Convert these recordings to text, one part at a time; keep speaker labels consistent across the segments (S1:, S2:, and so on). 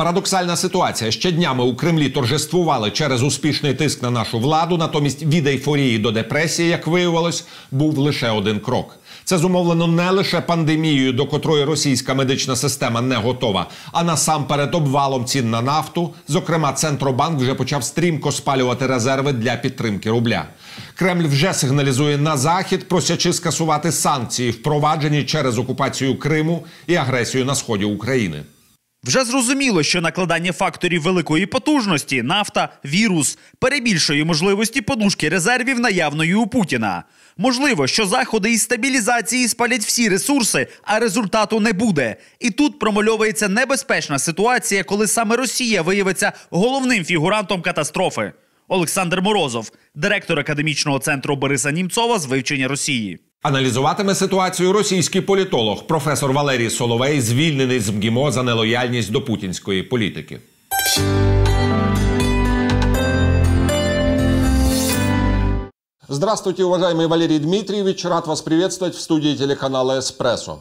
S1: Парадоксальна ситуація ще днями у Кремлі торжествували через успішний тиск на нашу владу. Натомість від ейфорії до депресії, як виявилось, був лише один крок. Це зумовлено не лише пандемією, до котрої російська медична система не готова, а насамперед обвалом цін на нафту. Зокрема, центробанк вже почав стрімко спалювати резерви для підтримки рубля. Кремль вже сигналізує на захід, просячи скасувати санкції, впроваджені через окупацію Криму і агресію на сході України.
S2: Вже зрозуміло, що накладання факторів великої потужності, нафта, вірус перебільшує можливості подушки резервів наявної у Путіна. Можливо, що заходи із стабілізації спалять всі ресурси, а результату не буде. І тут промальовується небезпечна ситуація, коли саме Росія виявиться головним фігурантом катастрофи. Олександр Морозов, директор академічного центру Бориса Німцова з вивчення Росії.
S1: Аналізуватиме ситуацію російський політолог, професор Валерій Соловей, звільнений з МГІМО за нелояльність до путінської політики.
S3: Здравствуйте, уважаемый Валерий Дмитриевич. Рад вас приветствовать в студии телеканала «Эспрессо».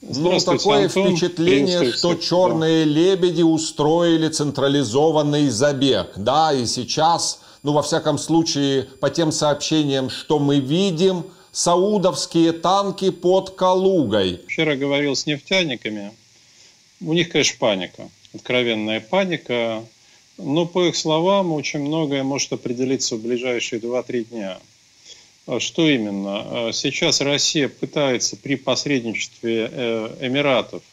S3: Ну, такое
S4: Антон.
S3: впечатление,
S4: Приветствую
S3: что
S4: всех.
S3: черные лебеди устроили централизованный забег. Да, и сейчас, ну, во всяком случае, по тем сообщениям, что мы видим, саудовские танки под Калугой.
S4: Вчера говорил с нефтяниками. У них, конечно, паника. Откровенная паника. Но, по их словам, очень многое может определиться в ближайшие 2-3 дня. А Что именно? А Сейчас Россия пытается при посредничестве э, Эмиратов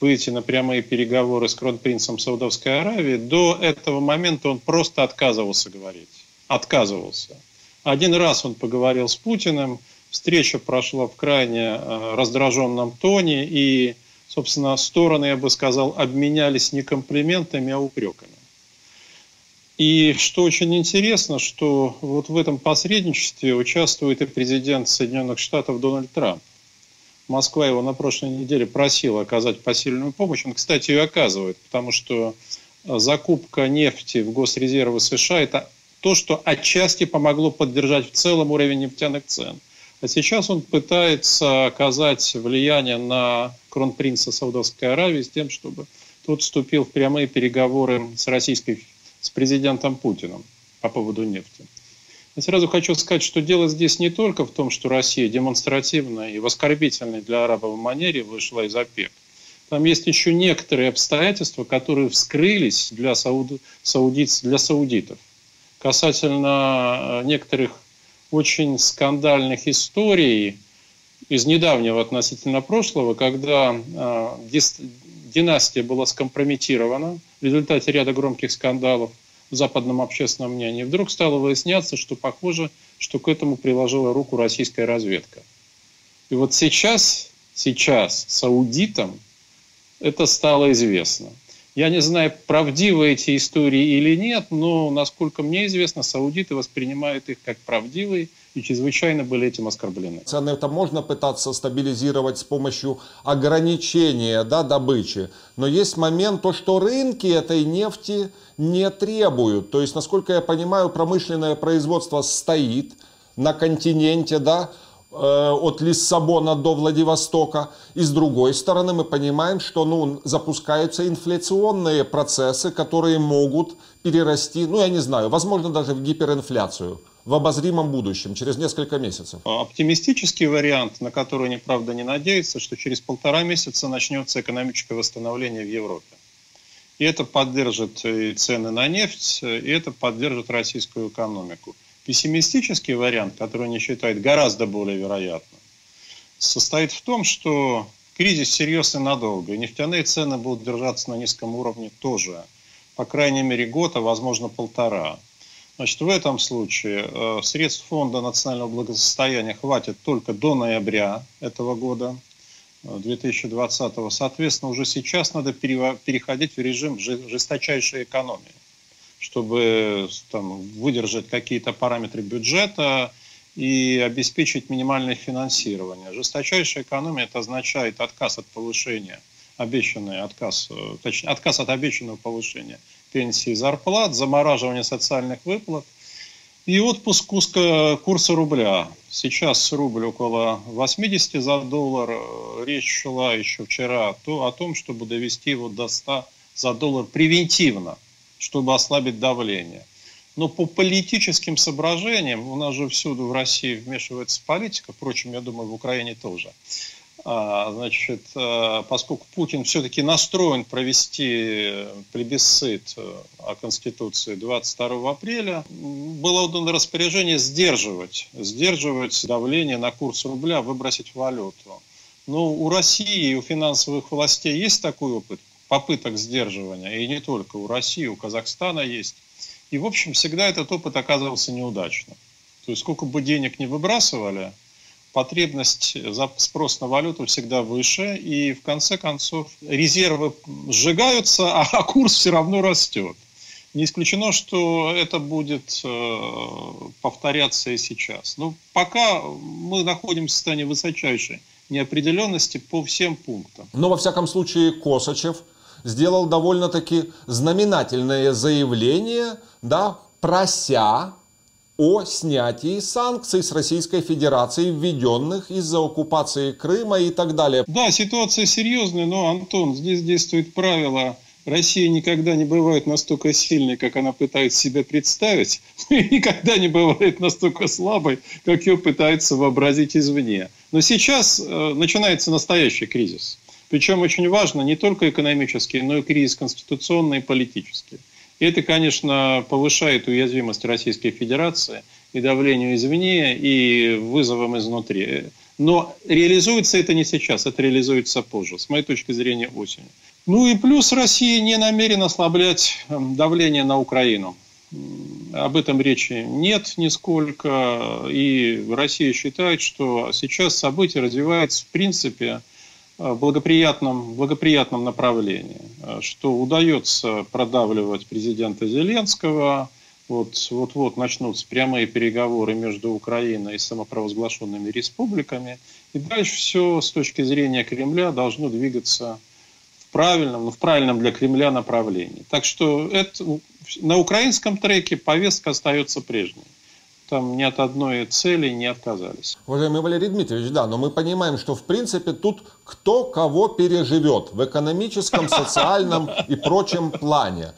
S4: выйти на прямые переговоры с кронпринцем Саудовской Аравии. До этого момента он просто отказывался говорить. Отказывался. Один раз он поговорил с Путиным, встреча прошла в крайне э, раздраженном тоне, и, собственно, стороны, я бы сказал, обменялись не комплиментами, а упреками. И что очень интересно, что вот в этом посредничестве участвует и президент Соединенных Штатов Дональд Трамп. Москва его на прошлой неделе просила оказать посильную помощь. Он, кстати, ее оказывает, потому что э, закупка нефти в госрезервы США – это то, что отчасти помогло поддержать в целом уровень нефтяных цен. А сейчас он пытается оказать влияние на кронпринца Саудовской Аравии с тем, чтобы тот вступил в прямые переговоры с российской, с президентом Путиным по поводу нефти. Я сразу хочу сказать, что дело здесь не только в том, что Россия демонстративно и в оскорбительной для арабов манере вышла из ОПЕК. Там есть еще некоторые обстоятельства, которые вскрылись для, сауд... для саудитов касательно э, некоторых очень скандальных историй из недавнего относительно прошлого, когда э, династия была скомпрометирована в результате ряда громких скандалов в западном общественном мнении. Вдруг стало выясняться, что похоже, что к этому приложила руку российская разведка. И вот сейчас, сейчас саудитам это стало известно. Я не знаю, правдивы эти истории или нет, но, насколько мне известно, саудиты воспринимают их как правдивые и чрезвычайно были этим оскорблены.
S3: Цены это можно пытаться стабилизировать с помощью ограничения да, добычи. Но есть момент, то, что рынки этой нефти не требуют. То есть, насколько я понимаю, промышленное производство стоит на континенте, да, от Лиссабона до Владивостока. И с другой стороны мы понимаем, что ну, запускаются инфляционные процессы, которые могут перерасти, ну я не знаю, возможно даже в гиперинфляцию в обозримом будущем, через несколько месяцев.
S4: Оптимистический вариант, на который они, правда, не надеются, что через полтора месяца начнется экономическое восстановление в Европе. И это поддержит и цены на нефть, и это поддержит российскую экономику. Пессимистический вариант, который они считают гораздо более вероятным, состоит в том, что кризис серьезный надолго, и нефтяные цены будут держаться на низком уровне тоже, по крайней мере год, а возможно полтора. Значит, в этом случае э, средств фонда национального благосостояния хватит только до ноября этого года, э, 2020. Соответственно, уже сейчас надо переходить в режим жи- жесточайшей экономии, чтобы там, выдержать какие-то параметры бюджета и обеспечить минимальное финансирование. Жесточайшая экономия это означает отказ от повышения, обещанный отказ, э, точнее, отказ от обещанного повышения пенсии и зарплат, замораживание социальных выплат и отпуск куска- курса рубля. Сейчас рубль около 80 за доллар. Э, Речь шла еще вчера то- о том, чтобы довести его до 100 за доллар превентивно, чтобы ослабить давление. Но по политическим соображениям, у нас же всюду в России вмешивается политика, впрочем, я думаю, в Украине тоже. А, значит, э, поскольку Путин все-таки настроен провести плебисцит э, о Конституции 22 апреля, было отдано распоряжение сдерживать, сдерживать давление на курс рубля, выбросить валюту. Но у России и у финансовых властей есть такой опыт попыток сдерживания, и не только у России, у Казахстана есть. И, в общем, всегда этот опыт оказывался неудачным. То есть, сколько бы денег не выбрасывали, потребность спрос на валюту всегда выше, и в конце концов резервы сжигаются, а курс все равно растет. Не исключено, что это будет э, повторяться и сейчас. Но пока мы находимся в состоянии высочайшей неопределенности по всем пунктам.
S3: Но во всяком случае Косачев сделал довольно-таки знаменательное заявление, да, прося о снятии санкций с Российской Федерации, введенных из-за оккупации Крыма и так далее.
S4: Да, ситуация серьезная, но, Антон, здесь действует правило Россия никогда не бывает настолько сильной, как она пытается себя представить, и никогда не бывает настолько слабой, как ее пытается вообразить извне. Но сейчас э, начинается настоящий кризис. Причем очень важно не только экономический, но и кризис конституционный и политический. И это, конечно, повышает уязвимость Российской Федерации и давлению извне, и вызовам изнутри. Но реализуется это не сейчас, это реализуется позже, с моей точки зрения, осенью. Ну и плюс Россия не намерена ослаблять эм, давление на Украину. Об этом речи нет нисколько. И Россия считает, что сейчас события развиваются в принципе благоприятном, благоприятном направлении, что удается продавливать президента Зеленского, вот, вот-вот начнутся прямые переговоры между Украиной и самопровозглашенными республиками, и дальше все с точки зрения Кремля должно двигаться в правильном, ну, в правильном для Кремля направлении. Так что это, на украинском треке повестка остается прежней там ни от одной цели не отказались.
S3: Уважаемый Валерий Дмитриевич, да, но мы понимаем, что в принципе тут кто кого переживет в экономическом, социальном и прочем плане.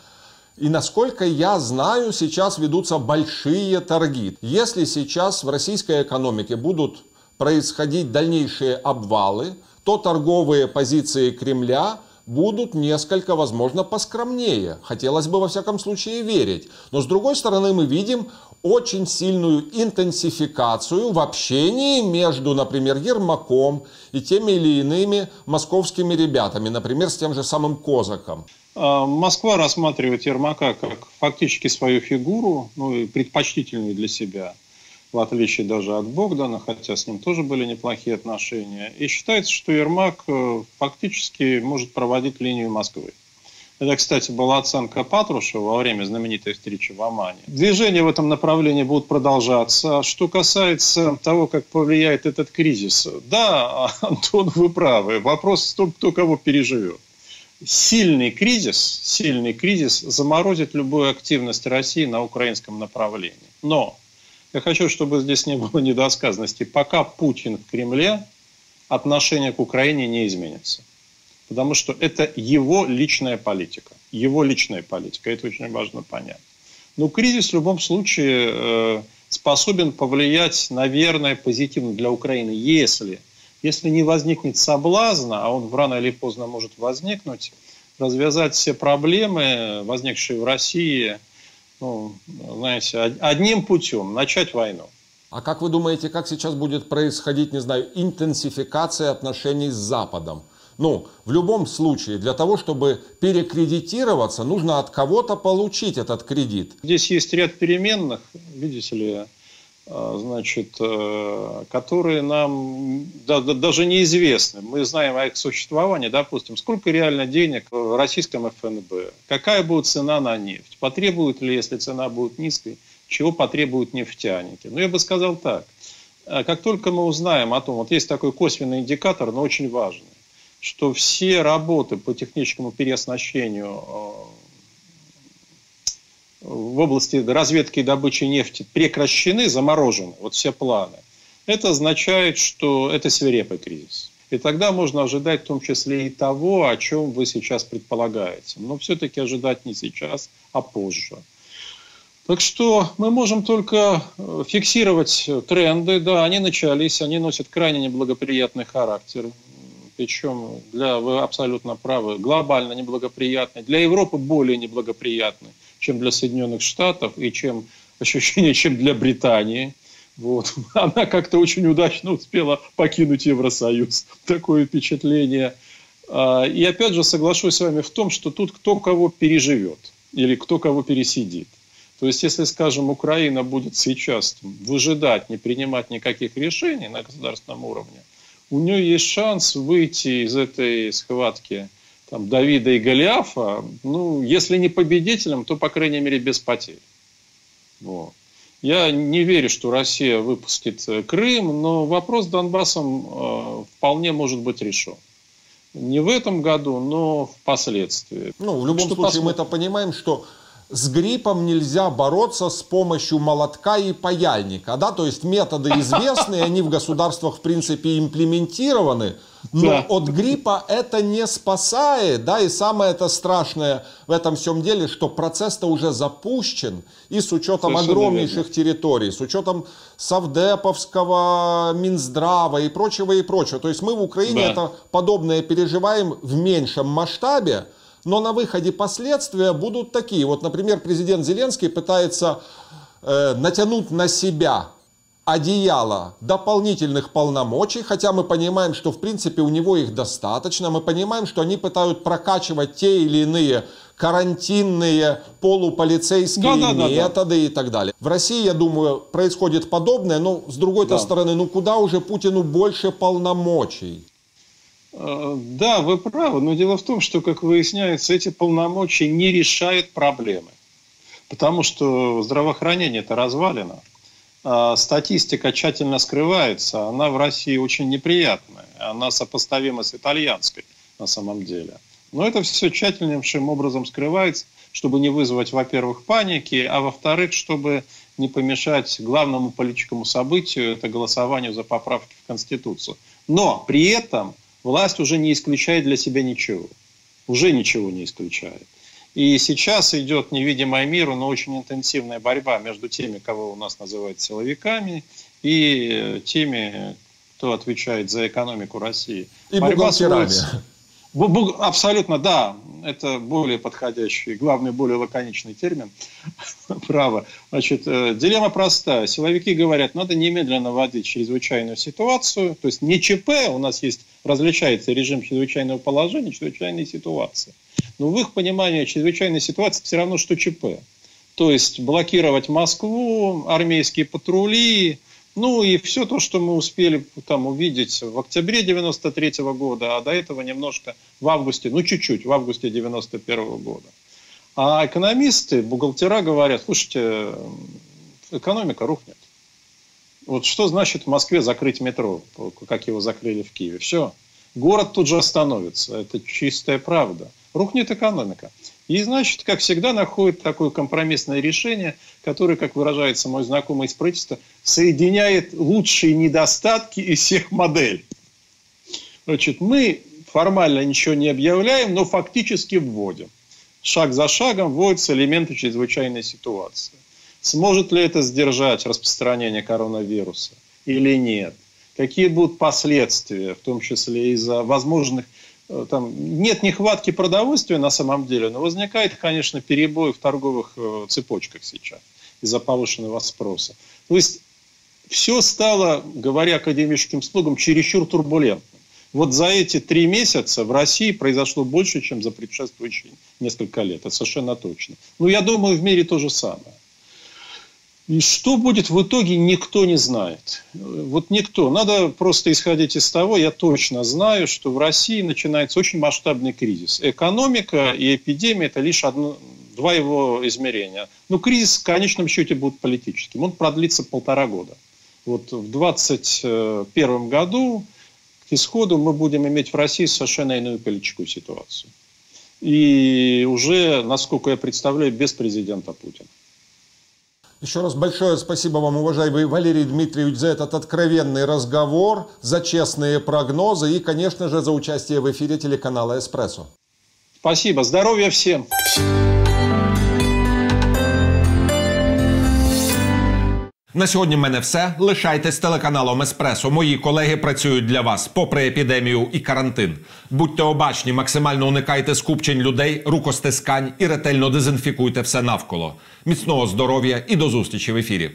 S3: И насколько я знаю, сейчас ведутся большие торги. Если сейчас в российской экономике будут происходить дальнейшие обвалы, то торговые позиции Кремля будут несколько, возможно, поскромнее. Хотелось бы во всяком случае верить. Но с другой стороны мы видим очень сильную интенсификацию в общении между, например, Ермаком и теми или иными московскими ребятами, например, с тем же самым Козаком.
S4: А, Москва рассматривает Ермака как фактически свою фигуру, ну и предпочтительную для себя, в отличие даже от Богдана, хотя с ним тоже были неплохие отношения. И считается, что Ермак э, фактически может проводить линию Москвы. Это, кстати, была оценка Патрушева во время знаменитой встречи в Омане. Движения в этом направлении будут продолжаться. Что касается того, как повлияет этот кризис, да, Антон, вы правы. Вопрос в том, кто кого переживет. Сильный кризис, сильный кризис заморозит любую активность России на украинском направлении. Но я хочу, чтобы здесь не было недосказанности. Пока Путин в Кремле, отношение к Украине не изменится потому что это его личная политика. Его личная политика, это очень важно понять. Но кризис в любом случае э, способен повлиять, наверное, позитивно для Украины, если, если не возникнет соблазна, а он рано или поздно может возникнуть, развязать все проблемы, возникшие в России, ну, знаете, одним путем, начать войну.
S3: А как вы думаете, как сейчас будет происходить, не знаю, интенсификация отношений с Западом? Ну, в любом случае, для того, чтобы перекредитироваться, нужно от кого-то получить этот кредит.
S4: Здесь есть ряд переменных, видите ли, э, значит, э, которые нам даже неизвестны. Мы знаем о их существовании, допустим, сколько реально денег в российском ФНБ, какая будет цена на нефть, потребует ли, если цена будет низкой, чего потребуют нефтяники. Ну, я бы сказал так, э, как только мы узнаем о том, вот есть такой косвенный индикатор, но очень важный, что все работы по техническому переоснащению э, в области разведки и добычи нефти прекращены, заморожены, вот все планы, это означает, что это свирепый кризис. И тогда можно ожидать в том числе и того, о чем вы сейчас предполагаете. Но все-таки ожидать не сейчас, а позже. Так что мы можем только э, фиксировать тренды. Да, они начались, они носят крайне неблагоприятный характер. Причем, для, вы абсолютно правы, глобально неблагоприятный. Для Европы более неблагоприятный, чем для Соединенных Штатов и чем ощущение, чем для Британии. Вот. Она как-то очень удачно успела покинуть Евросоюз. Такое впечатление. А, и опять же соглашусь с вами в том, что тут кто кого переживет или кто кого пересидит. То есть, если, скажем, Украина будет сейчас выжидать, не принимать никаких решений на государственном уровне, у нее есть шанс выйти из этой схватки там, Давида и Голиафа, ну, если не победителем, то, по крайней мере, без потерь. Вот. Я не верю, что Россия выпустит э, Крым, но вопрос с Донбассом э, вполне может быть решен. Не в этом году, но впоследствии.
S3: Ну, в любом что случае, посмотрим. мы это понимаем, что с гриппом нельзя бороться с помощью молотка и паяльника, да, то есть методы известные, они в государствах в принципе имплементированы, но да. от гриппа это не спасает, да, и самое это страшное в этом всем деле, что процесс-то уже запущен, и с учетом Совершенно огромнейших верно. территорий, с учетом Совдеповского, Минздрава и прочего, и прочего. То есть мы в Украине да. это подобное переживаем в меньшем масштабе, но на выходе последствия будут такие. Вот, например, президент Зеленский пытается э, натянуть на себя одеяло дополнительных полномочий, хотя мы понимаем, что в принципе у него их достаточно, мы понимаем, что они пытают прокачивать те или иные карантинные полуполицейские да, да, методы да, да. и так далее. В России, я думаю, происходит подобное, но с другой-то да. стороны, ну куда уже Путину больше полномочий?
S4: Э, да, вы правы, но дело в том, что, как выясняется, эти полномочия не решают проблемы. Потому что здравоохранение это развалено. А статистика тщательно скрывается, она в России очень неприятная. Она сопоставима с итальянской на самом деле. Но это все тщательнейшим образом скрывается, чтобы не вызвать, во-первых, паники, а во-вторых, чтобы не помешать главному политическому событию, это голосованию за поправки в Конституцию. Но при этом власть уже не исключает для себя ничего. Уже ничего не исключает. И сейчас идет невидимая миру, но очень интенсивная борьба между теми, кого у нас называют силовиками, и теми, кто отвечает за экономику России.
S3: И борьба бухгалтерами.
S4: Абсолютно, да. Это более подходящий, главный, более лаконичный термин. Право. Значит, э, дилемма простая. Силовики говорят, надо немедленно вводить чрезвычайную ситуацию. То есть не ЧП, у нас есть, различается режим чрезвычайного положения, чрезвычайной ситуации. Но в их понимании чрезвычайная ситуация все равно, что ЧП. То есть блокировать Москву, армейские патрули, ну и все то, что мы успели там увидеть в октябре 93 -го года, а до этого немножко в августе, ну чуть-чуть, в августе 91 -го года. А экономисты, бухгалтера говорят, слушайте, экономика рухнет. Вот что значит в Москве закрыть метро, как его закрыли в Киеве? Все, город тут же остановится. Это чистая правда. Рухнет экономика. И, значит, как всегда, находит такое компромиссное решение, которое, как выражается мой знакомый из правительства, соединяет лучшие недостатки из всех моделей. Значит, мы формально ничего не объявляем, но фактически вводим. Шаг за шагом вводятся элементы чрезвычайной ситуации. Сможет ли это сдержать распространение коронавируса или нет? Какие будут последствия, в том числе из-за возможных Э, там нет нехватки продовольствия на самом деле, но возникает, конечно, перебой в торговых э, цепочках сейчас из-за повышенного спроса. То есть все стало, говоря академическим слогом, чересчур турбулентным. Вот за эти три месяца в России произошло больше, чем за предшествующие несколько лет. Это совершенно точно. Ну, я думаю, в мире то же самое. И что будет в итоге, никто не знает. Вот никто. Надо просто исходить из того, я точно знаю, что в России начинается очень масштабный кризис. Экономика и эпидемия – это лишь одно, два его измерения. Но кризис в конечном счете будет политическим. Он продлится полтора года. Вот в 2021 году к исходу мы будем иметь в России совершенно иную политическую ситуацию. И уже, насколько я представляю, без президента Путина.
S5: Еще раз большое спасибо вам, уважаемый Валерий Дмитриевич, за этот откровенный разговор, за честные прогнозы и, конечно же, за участие в эфире телеканала «Эспрессо».
S4: Спасибо. Здоровья всем.
S3: На сьогодні в мене все. Лишайтесь телеканалом Еспресо. Мої колеги працюють для вас попри епідемію і карантин. Будьте обачні, максимально уникайте скупчень людей, рукостискань і ретельно дезінфікуйте все навколо. Міцного здоров'я і до зустрічі в ефірі.